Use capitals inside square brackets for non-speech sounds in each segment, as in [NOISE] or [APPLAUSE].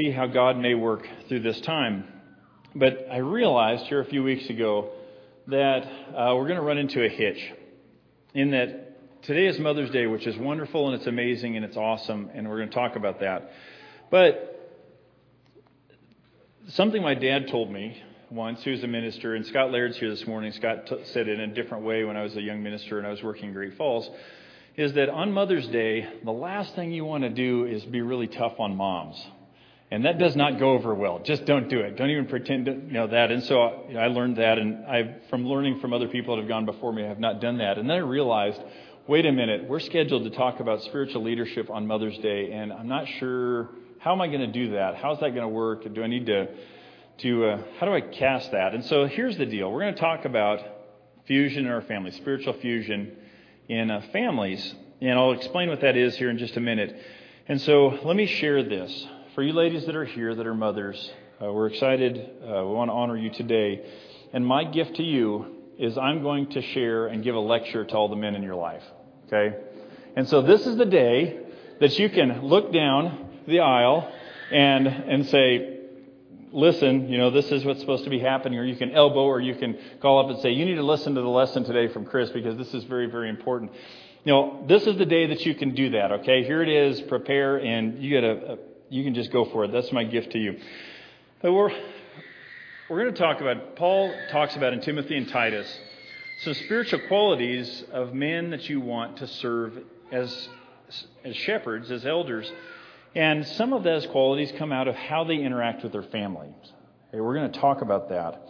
see how God may work through this time. But I realized here a few weeks ago that uh, we're going to run into a hitch in that today is Mother's Day, which is wonderful and it's amazing and it's awesome, and we're going to talk about that. But something my dad told me once, who's a minister, and Scott Laird's here this morning. Scott t- said it in a different way when I was a young minister and I was working in Great Falls, is that on Mother's Day, the last thing you want to do is be really tough on moms. And that does not go over well. Just don't do it. Don't even pretend to know that. And so know, I learned that, and I, from learning from other people that have gone before me, I have not done that. And then I realized, wait a minute, we're scheduled to talk about spiritual leadership on Mother's Day, and I'm not sure how am I going to do that? How's that going to work? Do I need to to uh, how do I cast that? And so here's the deal: we're going to talk about fusion in our family, spiritual fusion in uh, families, and I'll explain what that is here in just a minute. And so let me share this for you ladies that are here that are mothers. Uh, we're excited. Uh, we want to honor you today, and my gift to you is I'm going to share and give a lecture to all the men in your life. Okay, and so this is the day that you can look down the aisle and and say listen, you know, this is what's supposed to be happening, or you can elbow, or you can call up and say, you need to listen to the lesson today from Chris because this is very, very important. You know, this is the day that you can do that, okay? Here it is, prepare, and you get a, a you can just go for it. That's my gift to you. But we're, we're going to talk about, Paul talks about in Timothy and Titus, some spiritual qualities of men that you want to serve as, as shepherds, as elders and some of those qualities come out of how they interact with their families. Okay, we're going to talk about that.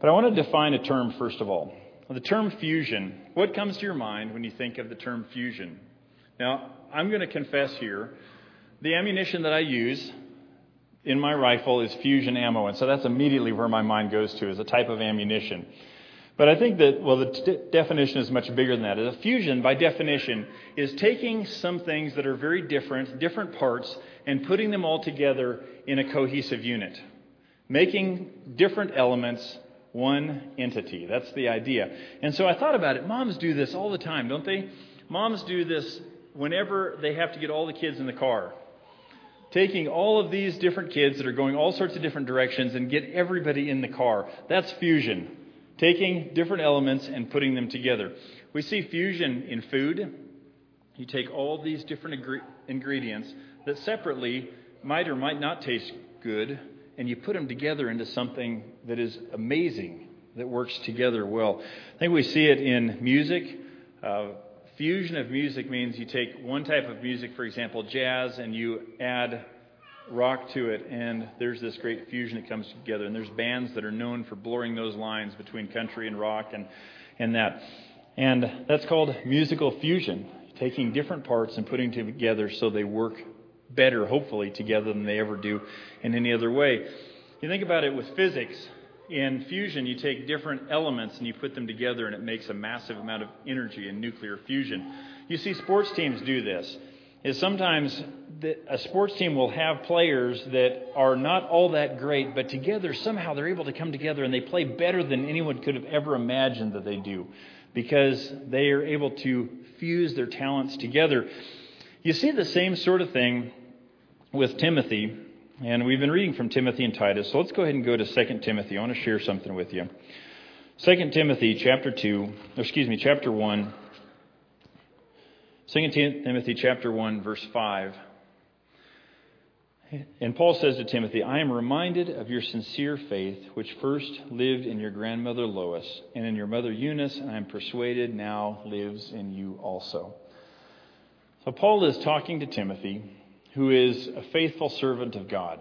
But I want to define a term first of all. The term fusion. What comes to your mind when you think of the term fusion? Now, I'm going to confess here the ammunition that I use in my rifle is fusion ammo, and so that's immediately where my mind goes to, is a type of ammunition. But I think that, well, the t- definition is much bigger than that. A fusion, by definition, is taking some things that are very different, different parts, and putting them all together in a cohesive unit. Making different elements one entity. That's the idea. And so I thought about it. Moms do this all the time, don't they? Moms do this whenever they have to get all the kids in the car. Taking all of these different kids that are going all sorts of different directions and get everybody in the car. That's fusion taking different elements and putting them together. We see fusion in food. You take all these different ingredients that separately might or might not taste good, and you put them together into something that is amazing, that works together well. I think we see it in music. Uh, fusion of music means you take one type of music, for example, jazz, and you add rock to it, and there's this great fusion that comes together. And there's bands that are known for blurring those lines between country and rock and, and that. And that's called musical fusion, taking different parts and putting together so they work better, hopefully, together than they ever do in any other way. You think about it with physics. In fusion, you take different elements and you put them together, and it makes a massive amount of energy in nuclear fusion. You see sports teams do this is sometimes a sports team will have players that are not all that great, but together somehow they're able to come together and they play better than anyone could have ever imagined that they do because they are able to fuse their talents together. You see the same sort of thing with Timothy, and we've been reading from Timothy and Titus. So let's go ahead and go to 2 Timothy. I want to share something with you. 2 Timothy chapter 2, excuse me, chapter 1 2 Timothy chapter 1 verse 5. And Paul says to Timothy, I am reminded of your sincere faith, which first lived in your grandmother Lois and in your mother Eunice, and I am persuaded now lives in you also. So Paul is talking to Timothy, who is a faithful servant of God.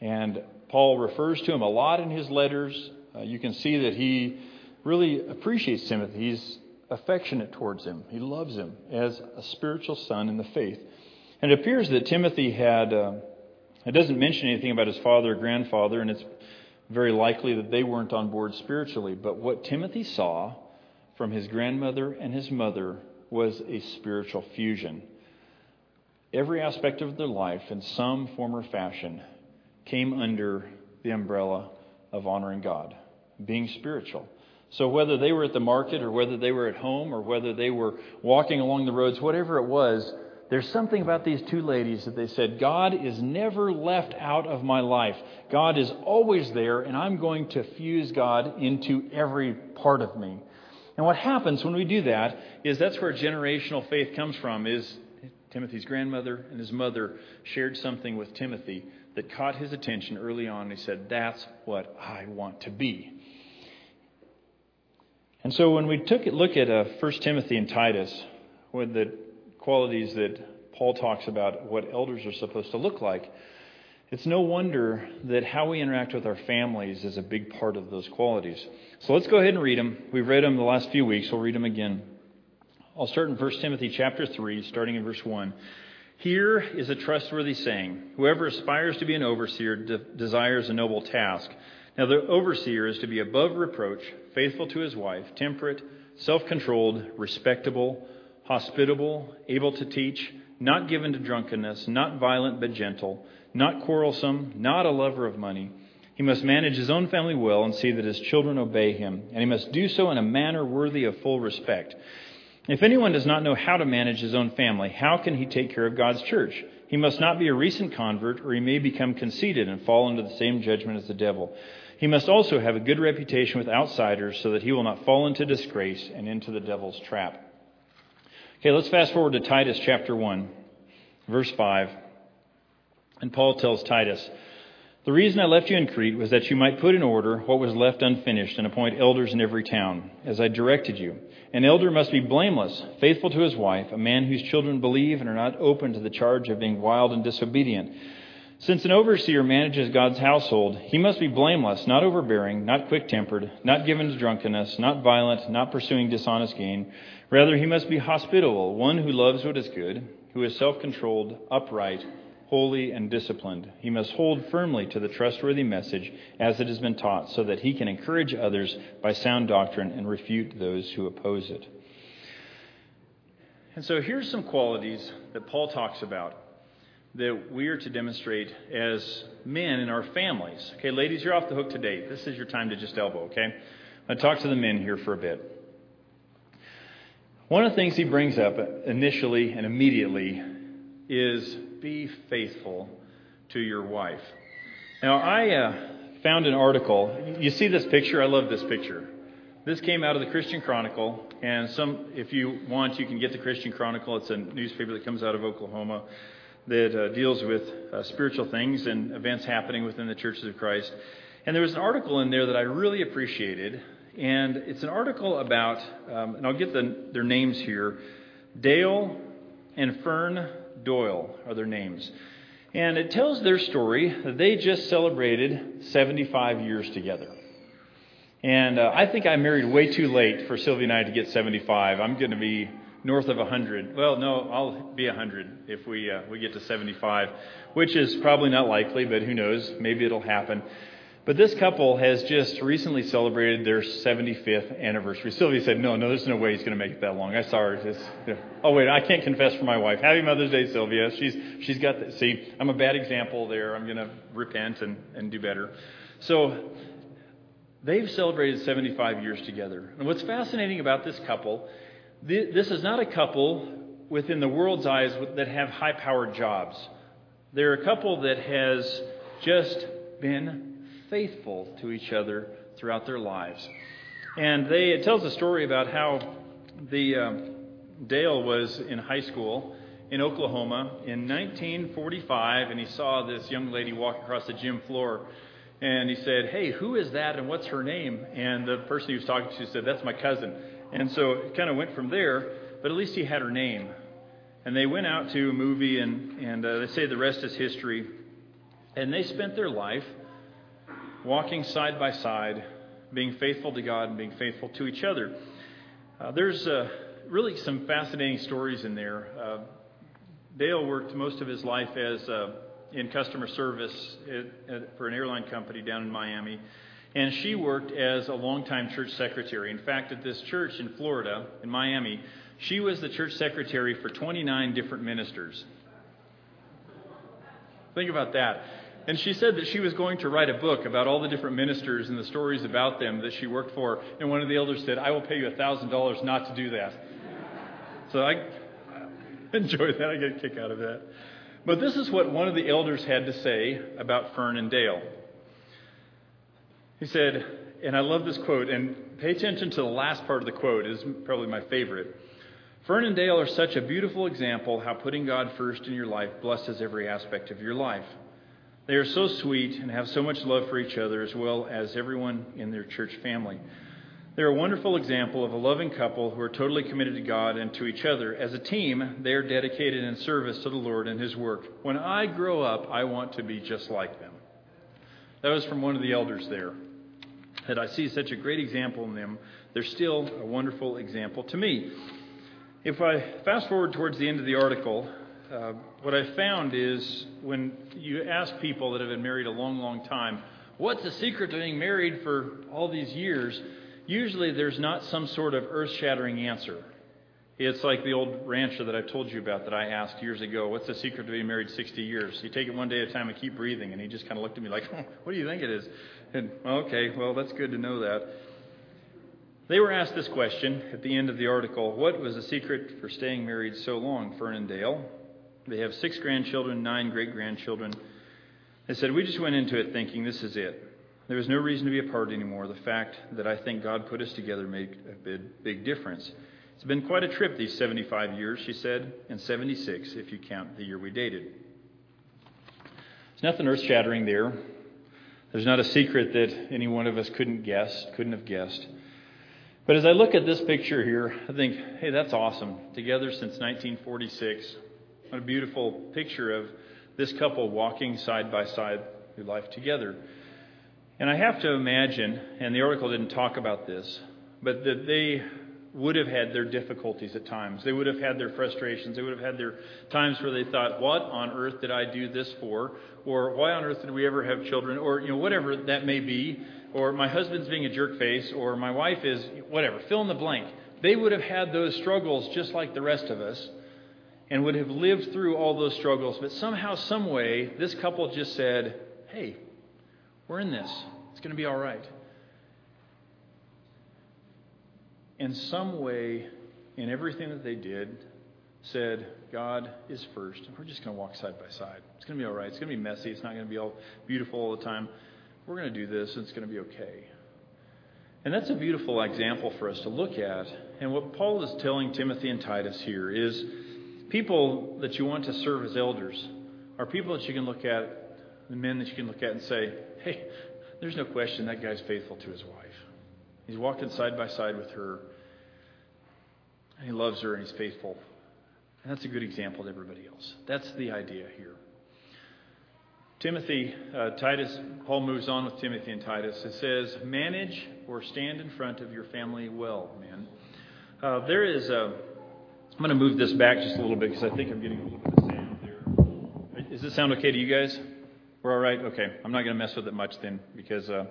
And Paul refers to him a lot in his letters. Uh, you can see that he really appreciates Timothy. He's affectionate towards him. He loves him as a spiritual son in the faith. And it appears that Timothy had, uh, it doesn't mention anything about his father or grandfather, and it's very likely that they weren't on board spiritually. But what Timothy saw from his grandmother and his mother was a spiritual fusion. Every aspect of their life, in some form or fashion, came under the umbrella of honoring God, being spiritual. So, whether they were at the market or whether they were at home or whether they were walking along the roads, whatever it was, there's something about these two ladies that they said, God is never left out of my life. God is always there, and I'm going to fuse God into every part of me. And what happens when we do that is that's where generational faith comes from is Timothy's grandmother and his mother shared something with Timothy that caught his attention early on. He said, That's what I want to be. And so when we took a look at uh, 1 Timothy and Titus, with the qualities that Paul talks about what elders are supposed to look like, it's no wonder that how we interact with our families is a big part of those qualities. So let's go ahead and read them. We've read them the last few weeks. We'll read them again. I'll start in 1 Timothy chapter 3, starting in verse 1. Here is a trustworthy saying Whoever aspires to be an overseer de- desires a noble task. Now, the overseer is to be above reproach, faithful to his wife, temperate, self controlled, respectable, hospitable, able to teach, not given to drunkenness, not violent but gentle, not quarrelsome, not a lover of money. He must manage his own family well and see that his children obey him, and he must do so in a manner worthy of full respect. If anyone does not know how to manage his own family, how can he take care of God's church? He must not be a recent convert, or he may become conceited and fall into the same judgment as the devil. He must also have a good reputation with outsiders so that he will not fall into disgrace and into the devil's trap. Okay, let's fast forward to Titus chapter 1, verse 5. And Paul tells Titus, The reason I left you in Crete was that you might put in order what was left unfinished and appoint elders in every town, as I directed you. An elder must be blameless, faithful to his wife, a man whose children believe and are not open to the charge of being wild and disobedient. Since an overseer manages God's household, he must be blameless, not overbearing, not quick tempered, not given to drunkenness, not violent, not pursuing dishonest gain. Rather, he must be hospitable, one who loves what is good, who is self controlled, upright, holy, and disciplined. He must hold firmly to the trustworthy message as it has been taught, so that he can encourage others by sound doctrine and refute those who oppose it. And so here's some qualities that Paul talks about that we are to demonstrate as men in our families. Okay, ladies, you're off the hook today. This is your time to just elbow, okay? i talk to the men here for a bit. One of the things he brings up initially and immediately is be faithful to your wife. Now, I uh, found an article. You see this picture? I love this picture. This came out of the Christian Chronicle, and some, if you want, you can get the Christian Chronicle. It's a newspaper that comes out of Oklahoma that uh, deals with uh, spiritual things and events happening within the churches of Christ. And there was an article in there that I really appreciated, and it's an article about, um, and I'll get the, their names here. Dale and Fern Doyle are their names. And it tells their story that they just celebrated 75 years together. And uh, I think I married way too late for Sylvia and I to get 75. I'm going to be north of 100. Well, no, I'll be 100 if we uh, we get to 75, which is probably not likely, but who knows? Maybe it'll happen. But this couple has just recently celebrated their 75th anniversary. Sylvia said, "No, no, there's no way he's going to make it that long." I saw her. Just, oh wait, I can't confess for my wife. Happy Mother's Day, Sylvia. She's she's got. The, see, I'm a bad example there. I'm going to repent and and do better. So they've celebrated 75 years together. And what's fascinating about this couple this is not a couple within the world's eyes that have high powered jobs. They're a couple that has just been faithful to each other throughout their lives. And they, it tells a story about how the um, Dale was in high school in Oklahoma in 1945, and he saw this young lady walk across the gym floor. And he said, Hey, who is that and what's her name? And the person he was talking to said, That's my cousin. And so it kind of went from there, but at least he had her name. And they went out to a movie, and, and uh, they say the rest is history. And they spent their life walking side by side, being faithful to God and being faithful to each other. Uh, there's uh, really some fascinating stories in there. Uh, Dale worked most of his life as uh, in customer service at, at, for an airline company down in Miami. And she worked as a longtime church secretary. In fact, at this church in Florida, in Miami, she was the church secretary for 29 different ministers. Think about that. And she said that she was going to write a book about all the different ministers and the stories about them that she worked for. And one of the elders said, I will pay you $1,000 not to do that. So I, enjoy that. I get a kick out of that. But this is what one of the elders had to say about Fern and Dale. He said, and I love this quote, and pay attention to the last part of the quote, is probably my favorite. Fern and Dale are such a beautiful example how putting God first in your life blesses every aspect of your life. They are so sweet and have so much love for each other as well as everyone in their church family. They're a wonderful example of a loving couple who are totally committed to God and to each other. As a team, they are dedicated in service to the Lord and His work. When I grow up, I want to be just like them. That was from one of the elders there. That I see such a great example in them. They're still a wonderful example to me. If I fast forward towards the end of the article, uh, what I found is when you ask people that have been married a long, long time, what's the secret to being married for all these years? usually there's not some sort of earth shattering answer. It's like the old rancher that I've told you about that I asked years ago, What's the secret to being married 60 years? You take it one day at a time and keep breathing. And he just kind of looked at me like, [LAUGHS] What do you think it is? And, okay, well, that's good to know that. They were asked this question at the end of the article What was the secret for staying married so long, Fern and Dale? They have six grandchildren, nine great grandchildren. They said, We just went into it thinking this is it. There was no reason to be apart anymore. The fact that I think God put us together made a big, big difference. It's been quite a trip these 75 years, she said, and 76 if you count the year we dated. There's nothing earth shattering there. There's not a secret that any one of us couldn't guess, couldn't have guessed. But as I look at this picture here, I think, hey, that's awesome. Together since 1946. What a beautiful picture of this couple walking side by side through life together. And I have to imagine, and the article didn't talk about this, but that they would have had their difficulties at times. They would have had their frustrations. They would have had their times where they thought, "What on earth did I do this for?" Or "Why on earth did we ever have children?" Or you know, whatever that may be. Or my husband's being a jerk face, or my wife is whatever. Fill in the blank. They would have had those struggles just like the rest of us, and would have lived through all those struggles. But somehow, some way, this couple just said, "Hey, we're in this. It's going to be all right. In some way, in everything that they did, said, God is first. We're just going to walk side by side. It's going to be all right. It's going to be messy. It's not going to be all beautiful all the time. We're going to do this, and it's going to be okay. And that's a beautiful example for us to look at. And what Paul is telling Timothy and Titus here is people that you want to serve as elders are people that you can look at the men that you can look at and say, hey, there's no question that guy's faithful to his wife. He's walking side by side with her. And he loves her and he's faithful. And that's a good example to everybody else. That's the idea here. Timothy, uh, Titus, Paul moves on with Timothy and Titus. It says, manage or stand in front of your family well, men. Uh, there is a, I'm going to move this back just a little bit because I think I'm getting a little bit of sound there. Does this sound okay to you guys? We're all right? Okay. I'm not going to mess with it much then because, uh,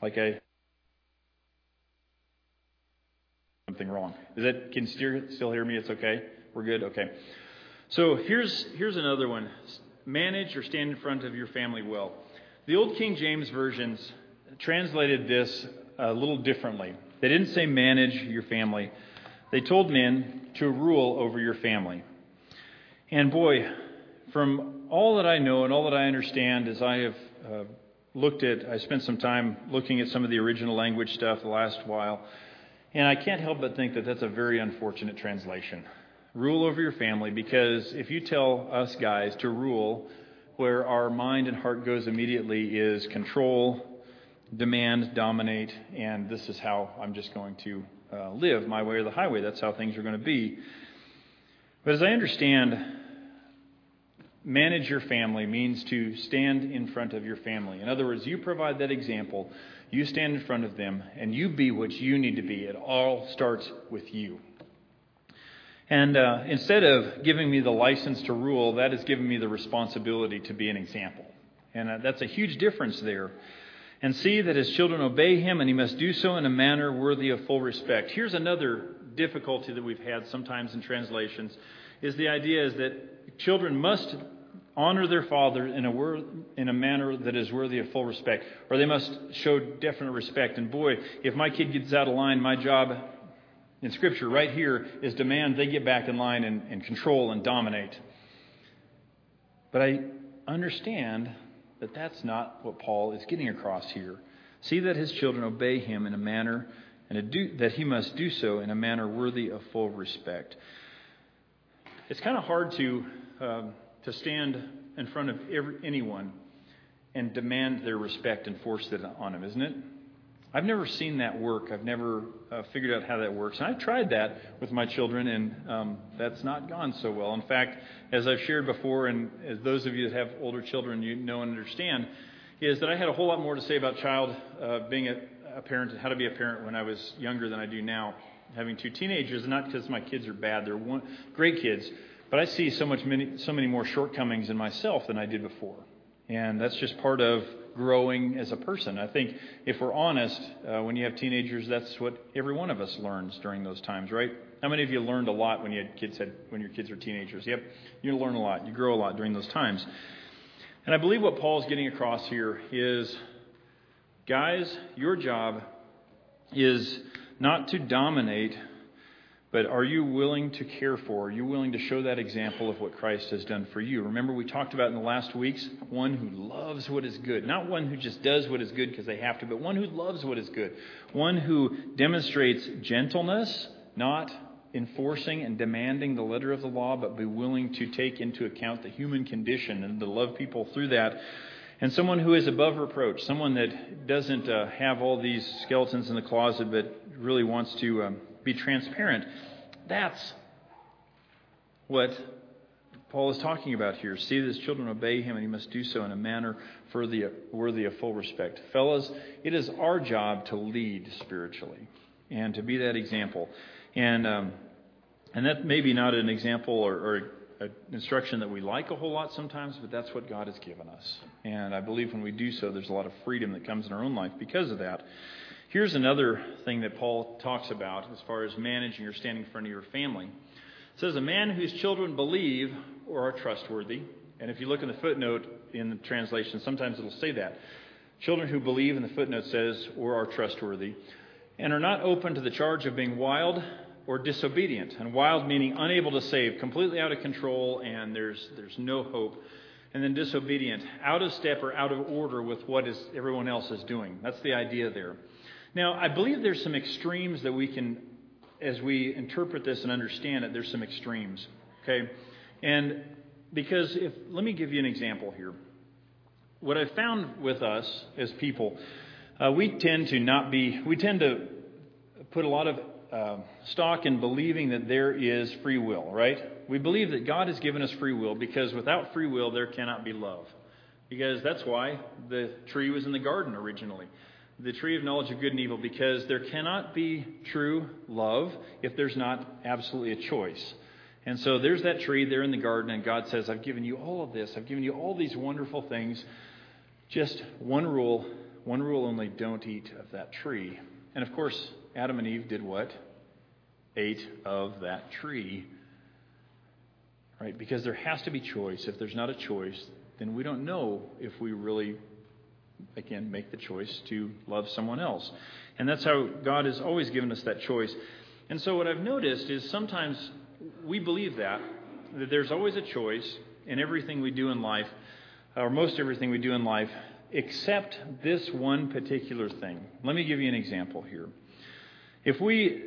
like I. Something wrong. Is that, can you still hear me? It's okay? We're good? Okay. So here's, here's another one manage or stand in front of your family well. The old King James versions translated this a little differently. They didn't say manage your family, they told men to rule over your family. And boy, from all that I know and all that I understand as I have uh, looked at, I spent some time looking at some of the original language stuff the last while, and I can't help but think that that's a very unfortunate translation. Rule over your family, because if you tell us guys to rule, where our mind and heart goes immediately is control, demand, dominate, and this is how I'm just going to uh, live my way or the highway. That's how things are going to be. But as I understand manage your family means to stand in front of your family. In other words, you provide that example, you stand in front of them, and you be what you need to be. It all starts with you. And uh, instead of giving me the license to rule, that has given me the responsibility to be an example. And uh, that's a huge difference there. And see that his children obey him, and he must do so in a manner worthy of full respect. Here's another difficulty that we've had sometimes in translations is the idea is that children must honor their father in a, word, in a manner that is worthy of full respect, or they must show definite respect. And boy, if my kid gets out of line, my job in Scripture right here is demand they get back in line and, and control and dominate. But I understand that that's not what Paul is getting across here. See that his children obey him in a manner, and that he must do so in a manner worthy of full respect. It's kind of hard to, um, to stand in front of every, anyone and demand their respect and force it on them, isn't it? I've never seen that work. I've never uh, figured out how that works. And I've tried that with my children, and um, that's not gone so well. In fact, as I've shared before, and as those of you that have older children, you know and understand, is that I had a whole lot more to say about child uh, being a, a parent and how to be a parent when I was younger than I do now. Having two teenagers, not because my kids are bad; they're one, great kids, but I see so much many, so many more shortcomings in myself than I did before, and that's just part of growing as a person. I think if we're honest, uh, when you have teenagers, that's what every one of us learns during those times, right? How many of you learned a lot when you had kids had when your kids were teenagers? Yep, you learn a lot, you grow a lot during those times. And I believe what Paul's getting across here is, guys, your job is not to dominate but are you willing to care for? Are you willing to show that example of what Christ has done for you? Remember, we talked about in the last weeks one who loves what is good. Not one who just does what is good because they have to, but one who loves what is good. One who demonstrates gentleness, not enforcing and demanding the letter of the law, but be willing to take into account the human condition and to love people through that. And someone who is above reproach, someone that doesn't uh, have all these skeletons in the closet, but really wants to um, be transparent that's what Paul is talking about here. See that his children obey him, and he must do so in a manner worthy of full respect. Fellas, it is our job to lead spiritually and to be that example. And um, and that may be not an example or, or an instruction that we like a whole lot sometimes, but that's what God has given us. And I believe when we do so, there's a lot of freedom that comes in our own life because of that. Here's another thing that Paul talks about as far as managing or standing in front of your family. It says, A man whose children believe or are trustworthy. And if you look in the footnote in the translation, sometimes it'll say that. Children who believe, and the footnote says, or are trustworthy, and are not open to the charge of being wild or disobedient. And wild meaning unable to save, completely out of control, and there's, there's no hope. And then disobedient, out of step or out of order with what is everyone else is doing. That's the idea there. Now, I believe there's some extremes that we can, as we interpret this and understand it, there's some extremes. Okay? And because if, let me give you an example here. What I've found with us as people, uh, we tend to not be, we tend to put a lot of uh, stock in believing that there is free will, right? We believe that God has given us free will because without free will, there cannot be love. Because that's why the tree was in the garden originally the tree of knowledge of good and evil because there cannot be true love if there's not absolutely a choice. And so there's that tree there in the garden, and God says, I've given you all of this. I've given you all these wonderful things. Just one rule, one rule only don't eat of that tree. And of course, Adam and Eve did what? Ate of that tree. Right? Because there has to be choice. If there's not a choice, then we don't know if we really again, make the choice to love someone else. And that's how God has always given us that choice. And so, what I've noticed is sometimes we believe that, that there's always a choice in everything we do in life, or most everything we do in life, except this one particular thing. Let me give you an example here. If we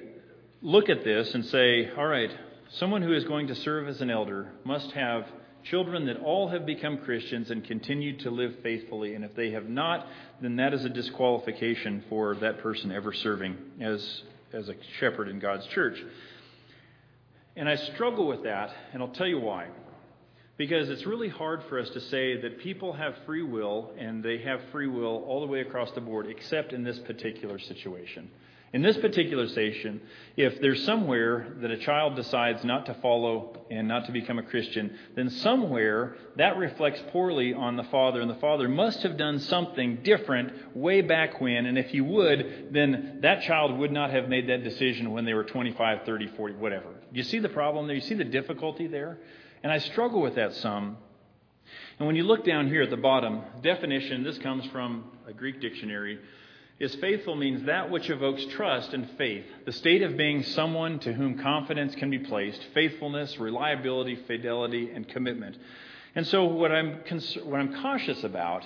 look at this and say, all right, someone who is going to serve as an elder must have children that all have become Christians and continue to live faithfully. And if they have not, then that is a disqualification for that person ever serving as, as a shepherd in God's church. And I struggle with that, and I'll tell you why. Because it's really hard for us to say that people have free will and they have free will all the way across the board, except in this particular situation. In this particular station, if there's somewhere that a child decides not to follow and not to become a Christian, then somewhere that reflects poorly on the father, and the father must have done something different way back when. And if he would, then that child would not have made that decision when they were 25, 30, 40, whatever. You see the problem there? You see the difficulty there? And I struggle with that some. And when you look down here at the bottom, definition, this comes from a Greek dictionary. Is faithful means that which evokes trust and faith, the state of being someone to whom confidence can be placed, faithfulness, reliability, fidelity, and commitment. And so, what I'm, what I'm cautious about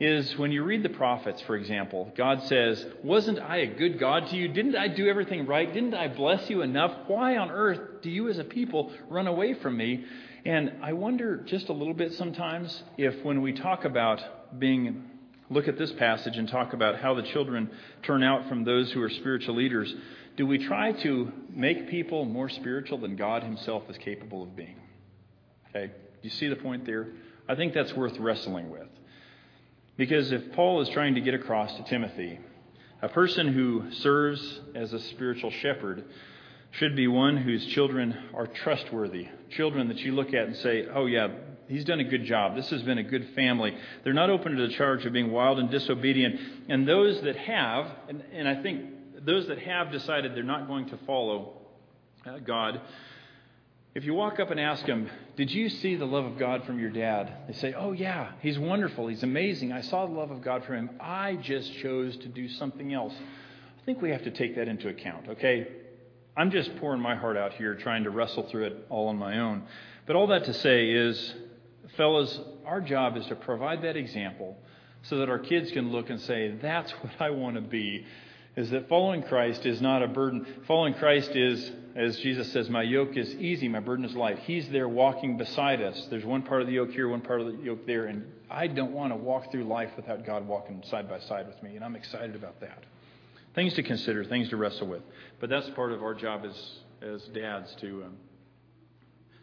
is when you read the prophets, for example, God says, Wasn't I a good God to you? Didn't I do everything right? Didn't I bless you enough? Why on earth do you as a people run away from me? And I wonder just a little bit sometimes if when we talk about being, look at this passage and talk about how the children turn out from those who are spiritual leaders, do we try to make people more spiritual than God Himself is capable of being? Okay, do you see the point there? I think that's worth wrestling with. Because if Paul is trying to get across to Timothy, a person who serves as a spiritual shepherd should be one whose children are trustworthy. Children that you look at and say, oh, yeah, he's done a good job. This has been a good family. They're not open to the charge of being wild and disobedient. And those that have, and, and I think those that have decided they're not going to follow uh, God, if you walk up and ask them, Did you see the love of God from your dad? They say, Oh, yeah, he's wonderful. He's amazing. I saw the love of God from him. I just chose to do something else. I think we have to take that into account, okay? I'm just pouring my heart out here, trying to wrestle through it all on my own. But all that to say is, fellas, our job is to provide that example so that our kids can look and say, That's [LAUGHS] what I want to be. Is that following Christ is not a burden. Following Christ is, as Jesus says, My yoke is easy, my burden is light. He's there walking beside us. There's one part of the yoke here, one part of the yoke there. And I don't want to walk through life without God walking side by side with me. And I'm excited about that. Things to consider, things to wrestle with. But that's part of our job as, as dads to, um,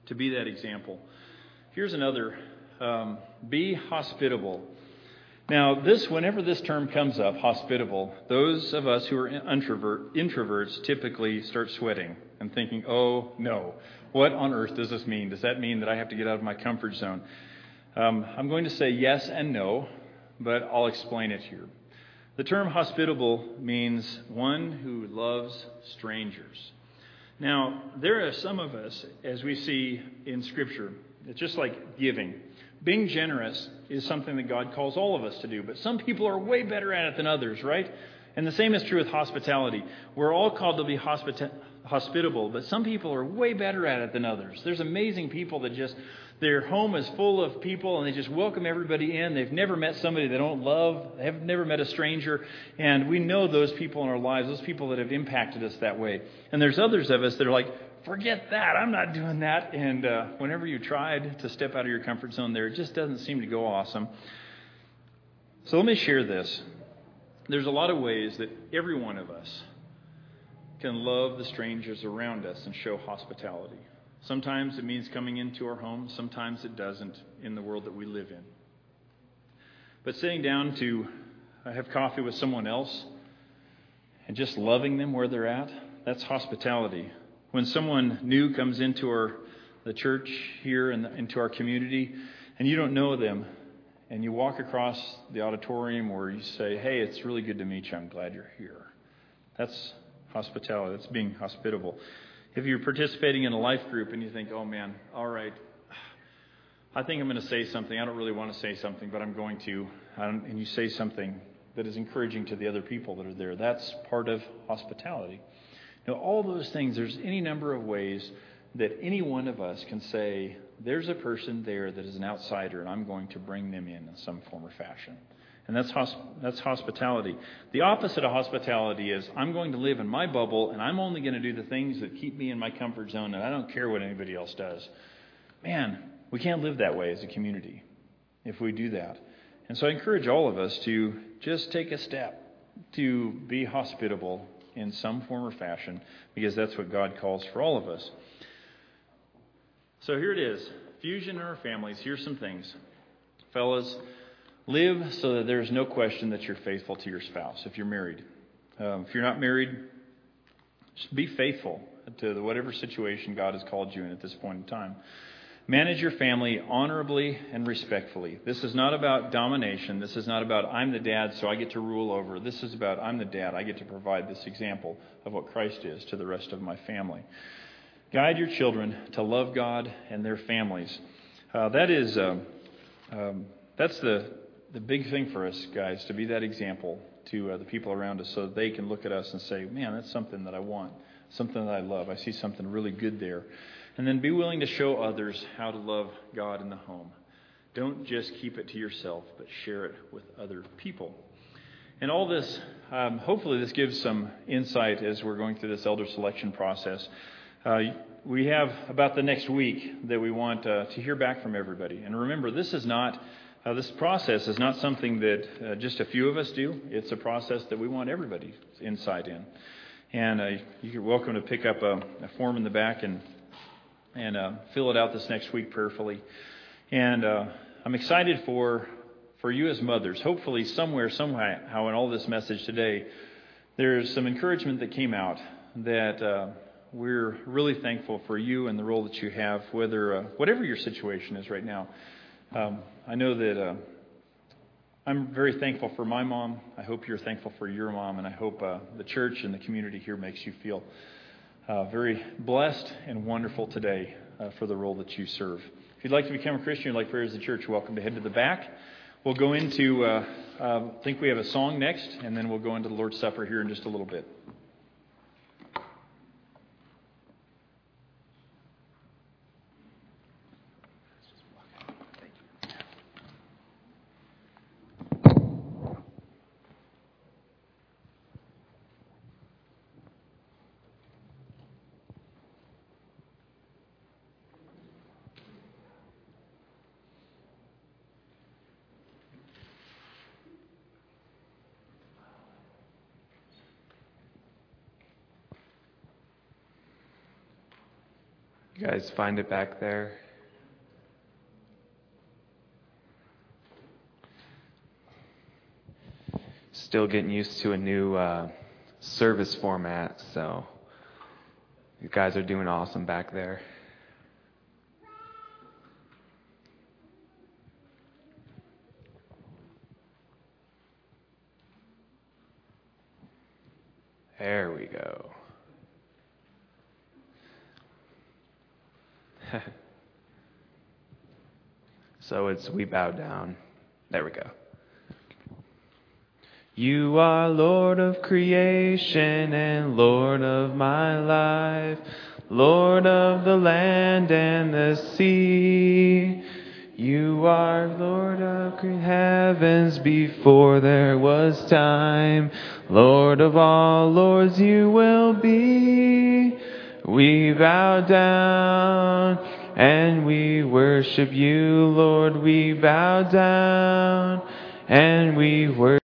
to be that example. Here's another um, be hospitable. Now, this, whenever this term comes up, hospitable, those of us who are introvert, introverts typically start sweating and thinking, oh no, what on earth does this mean? Does that mean that I have to get out of my comfort zone? Um, I'm going to say yes and no, but I'll explain it here. The term hospitable means one who loves strangers. Now, there are some of us, as we see in Scripture, it's just like giving. Being generous is something that God calls all of us to do, but some people are way better at it than others, right? And the same is true with hospitality. We're all called to be hospita- hospitable, but some people are way better at it than others. There's amazing people that just their home is full of people and they just welcome everybody in. They've never met somebody they don't love. They have never met a stranger. And we know those people in our lives, those people that have impacted us that way. And there's others of us that are like, forget that. I'm not doing that. And uh, whenever you tried to step out of your comfort zone there, it just doesn't seem to go awesome. So let me share this. There's a lot of ways that every one of us can love the strangers around us and show hospitality. Sometimes it means coming into our home, sometimes it doesn't in the world that we live in. But sitting down to have coffee with someone else and just loving them where they're at, that's hospitality. When someone new comes into our the church here and into our community and you don't know them and you walk across the auditorium or you say, "Hey, it's really good to meet you. I'm glad you're here." That's hospitality. That's being hospitable. If you're participating in a life group and you think, oh man, all right, I think I'm going to say something. I don't really want to say something, but I'm going to. Um, and you say something that is encouraging to the other people that are there. That's part of hospitality. Now, all those things, there's any number of ways that any one of us can say, there's a person there that is an outsider, and I'm going to bring them in in some form or fashion. And that's, hosp- that's hospitality. The opposite of hospitality is I'm going to live in my bubble and I'm only going to do the things that keep me in my comfort zone and I don't care what anybody else does. Man, we can't live that way as a community if we do that. And so I encourage all of us to just take a step to be hospitable in some form or fashion because that's what God calls for all of us. So here it is fusion in our families. Here's some things. Fellas, Live so that there's no question that you're faithful to your spouse if you're married. Um, if you're not married, just be faithful to the, whatever situation God has called you in at this point in time. Manage your family honorably and respectfully. This is not about domination. This is not about I'm the dad, so I get to rule over. This is about I'm the dad. I get to provide this example of what Christ is to the rest of my family. Guide your children to love God and their families. Uh, that is, uh, um, that's the the big thing for us, guys, to be that example to uh, the people around us so that they can look at us and say, man, that's something that I want, something that I love. I see something really good there. And then be willing to show others how to love God in the home. Don't just keep it to yourself, but share it with other people. And all this, um, hopefully, this gives some insight as we're going through this elder selection process. Uh, we have about the next week that we want uh, to hear back from everybody. And remember, this is not uh, this process is not something that uh, just a few of us do. It's a process that we want everybody's insight in. And uh, you're welcome to pick up a, a, form in the back and and uh, fill it out this next week prayerfully. And uh, I'm excited for for you as mothers. Hopefully, somewhere, somehow, in all this message today, there's some encouragement that came out that uh, we're really thankful for you and the role that you have, whether whatever your situation is right now. Um, I know that uh, I'm very thankful for my mom. I hope you're thankful for your mom, and I hope uh, the church and the community here makes you feel uh, very blessed and wonderful today uh, for the role that you serve. If you'd like to become a Christian, you'd like prayers of the church, welcome to head to the back. We'll go into, uh, uh, I think we have a song next, and then we'll go into the Lord's Supper here in just a little bit. You guys find it back there? Still getting used to a new uh, service format, so you guys are doing awesome back there. There we go. [LAUGHS] so it's we bow down. There we go. You are Lord of creation and Lord of my life, Lord of the land and the sea. You are Lord of the heavens before there was time. Lord of all lords you will be. We bow down and we worship you, Lord. We bow down and we worship